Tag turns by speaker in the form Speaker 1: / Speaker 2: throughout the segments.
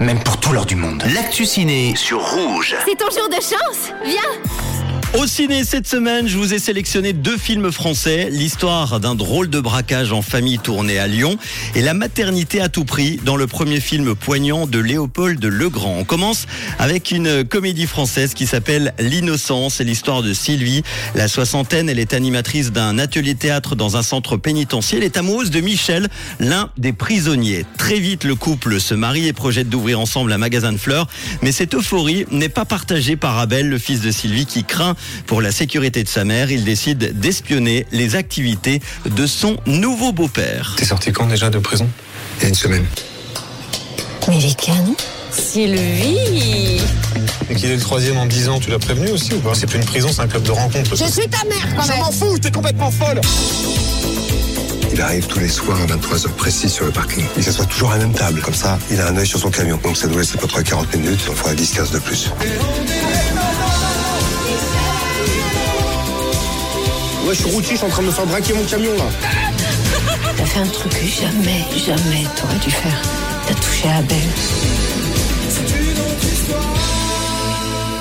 Speaker 1: même pour tout l'or du monde.
Speaker 2: L'actu ciné sur Rouge.
Speaker 3: C'est ton jour de chance Viens
Speaker 4: Au ciné cette semaine, je vous ai sélectionné deux films français, l'histoire d'un drôle de braquage en famille tourné à Lyon et la maternité à tout prix dans le premier film poignant de Léopold Legrand. On commence avec une comédie française qui s'appelle L'innocence, c'est l'histoire de Sylvie, la soixantaine, elle est animatrice d'un atelier théâtre dans un centre pénitentiaire, elle est amoureuse de Michel, l'un des prisonniers. Très vite, le couple se marie et projette d'ouvrir ensemble un magasin de fleurs, mais cette euphorie n'est pas partagée par Abel, le fils de Sylvie qui craint pour la sécurité de sa mère, il décide d'espionner les activités de son nouveau beau-père.
Speaker 5: T'es sorti quand déjà de prison? Il y a une semaine.
Speaker 3: Mélika, non Sylvie
Speaker 5: Et qu'il est le troisième en 10 ans, tu l'as prévenu aussi ou pas? C'est plus une prison, c'est un club de rencontre.
Speaker 3: Je suis ta mère quand même
Speaker 5: fous, t'es complètement folle
Speaker 6: Il arrive tous les soirs à 23h précis sur le parking. Il s'assoit toujours à la même table. Comme ça, il a un œil sur son camion. Donc ça nous laisse à peu près 40 minutes. On fera 10-15 de plus.
Speaker 5: Je suis routier, je suis en train de me faire braquer mon camion là.
Speaker 3: T'as fait un truc que jamais, jamais t'aurais dû faire. T'as touché à Abel.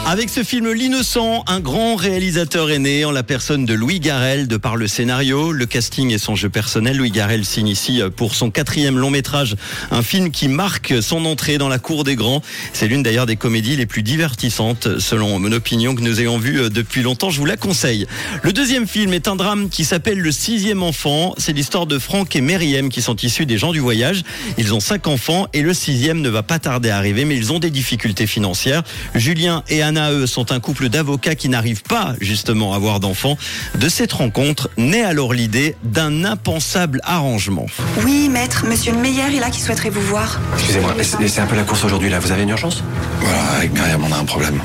Speaker 4: Avec ce film L'innocent, un grand réalisateur est né en la personne de Louis Garrel de par le scénario, le casting et son jeu personnel. Louis Garrel signe ici pour son quatrième long métrage, un film qui marque son entrée dans la cour des grands. C'est l'une d'ailleurs des comédies les plus divertissantes selon mon opinion que nous ayons vu depuis longtemps. Je vous la conseille. Le deuxième film est un drame qui s'appelle Le sixième enfant. C'est l'histoire de Franck et Meriem qui sont issus des gens du voyage. Ils ont cinq enfants et le sixième ne va pas tarder à arriver, mais ils ont des difficultés financières. Julien et Anna eux, sont un couple d'avocats qui n'arrivent pas justement à avoir d'enfants. De cette rencontre naît alors l'idée d'un impensable arrangement.
Speaker 7: Oui, maître, monsieur le meilleur est là qui souhaiterait vous voir.
Speaker 8: Excusez-moi, c'est c'est un peu la course aujourd'hui là. Vous avez une urgence?
Speaker 6: Voilà, avec Myriam, on a un problème.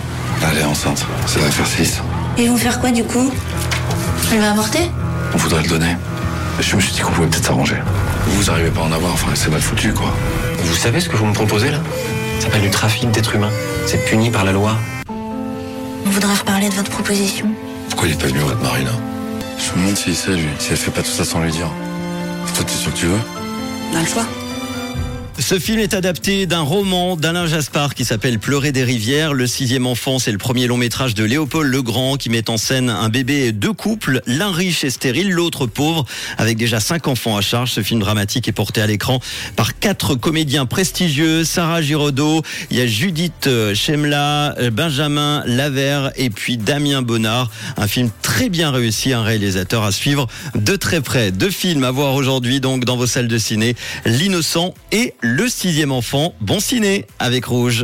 Speaker 6: Elle est enceinte. Ça va faire 6.
Speaker 9: Et vous faire quoi du coup? Elle va avorter
Speaker 6: On voudrait le donner. Je me suis dit qu'on pouvait peut-être s'arranger. Vous arrivez pas à en avoir, enfin, c'est mal foutu, quoi.
Speaker 8: Vous savez ce que vous me proposez là? Ça s'appelle du trafic d'êtres humains. C'est puni par la loi.
Speaker 9: Voudrait reparler de votre proposition.
Speaker 6: Pourquoi il est pas venu au de Marina Je me demande s'il sait, lui. Si elle fait pas tout ça sans lui dire. Toi, t'es sûr que tu veux?
Speaker 7: On a le choix.
Speaker 4: Ce film est adapté d'un roman d'Alain Jaspard qui s'appelle Pleurer des rivières. Le sixième enfant, c'est le premier long métrage de Léopold Legrand qui met en scène un bébé et deux couples, l'un riche et stérile, l'autre pauvre, avec déjà cinq enfants à charge. Ce film dramatique est porté à l'écran par quatre comédiens prestigieux. Sarah Giraudot, il y a Judith Chemla, Benjamin Lavert et puis Damien Bonnard. Un film très bien réussi, un réalisateur à suivre de très près. Deux films à voir aujourd'hui donc dans vos salles de ciné, L'innocent et le sixième enfant. Bon ciné avec Rouge.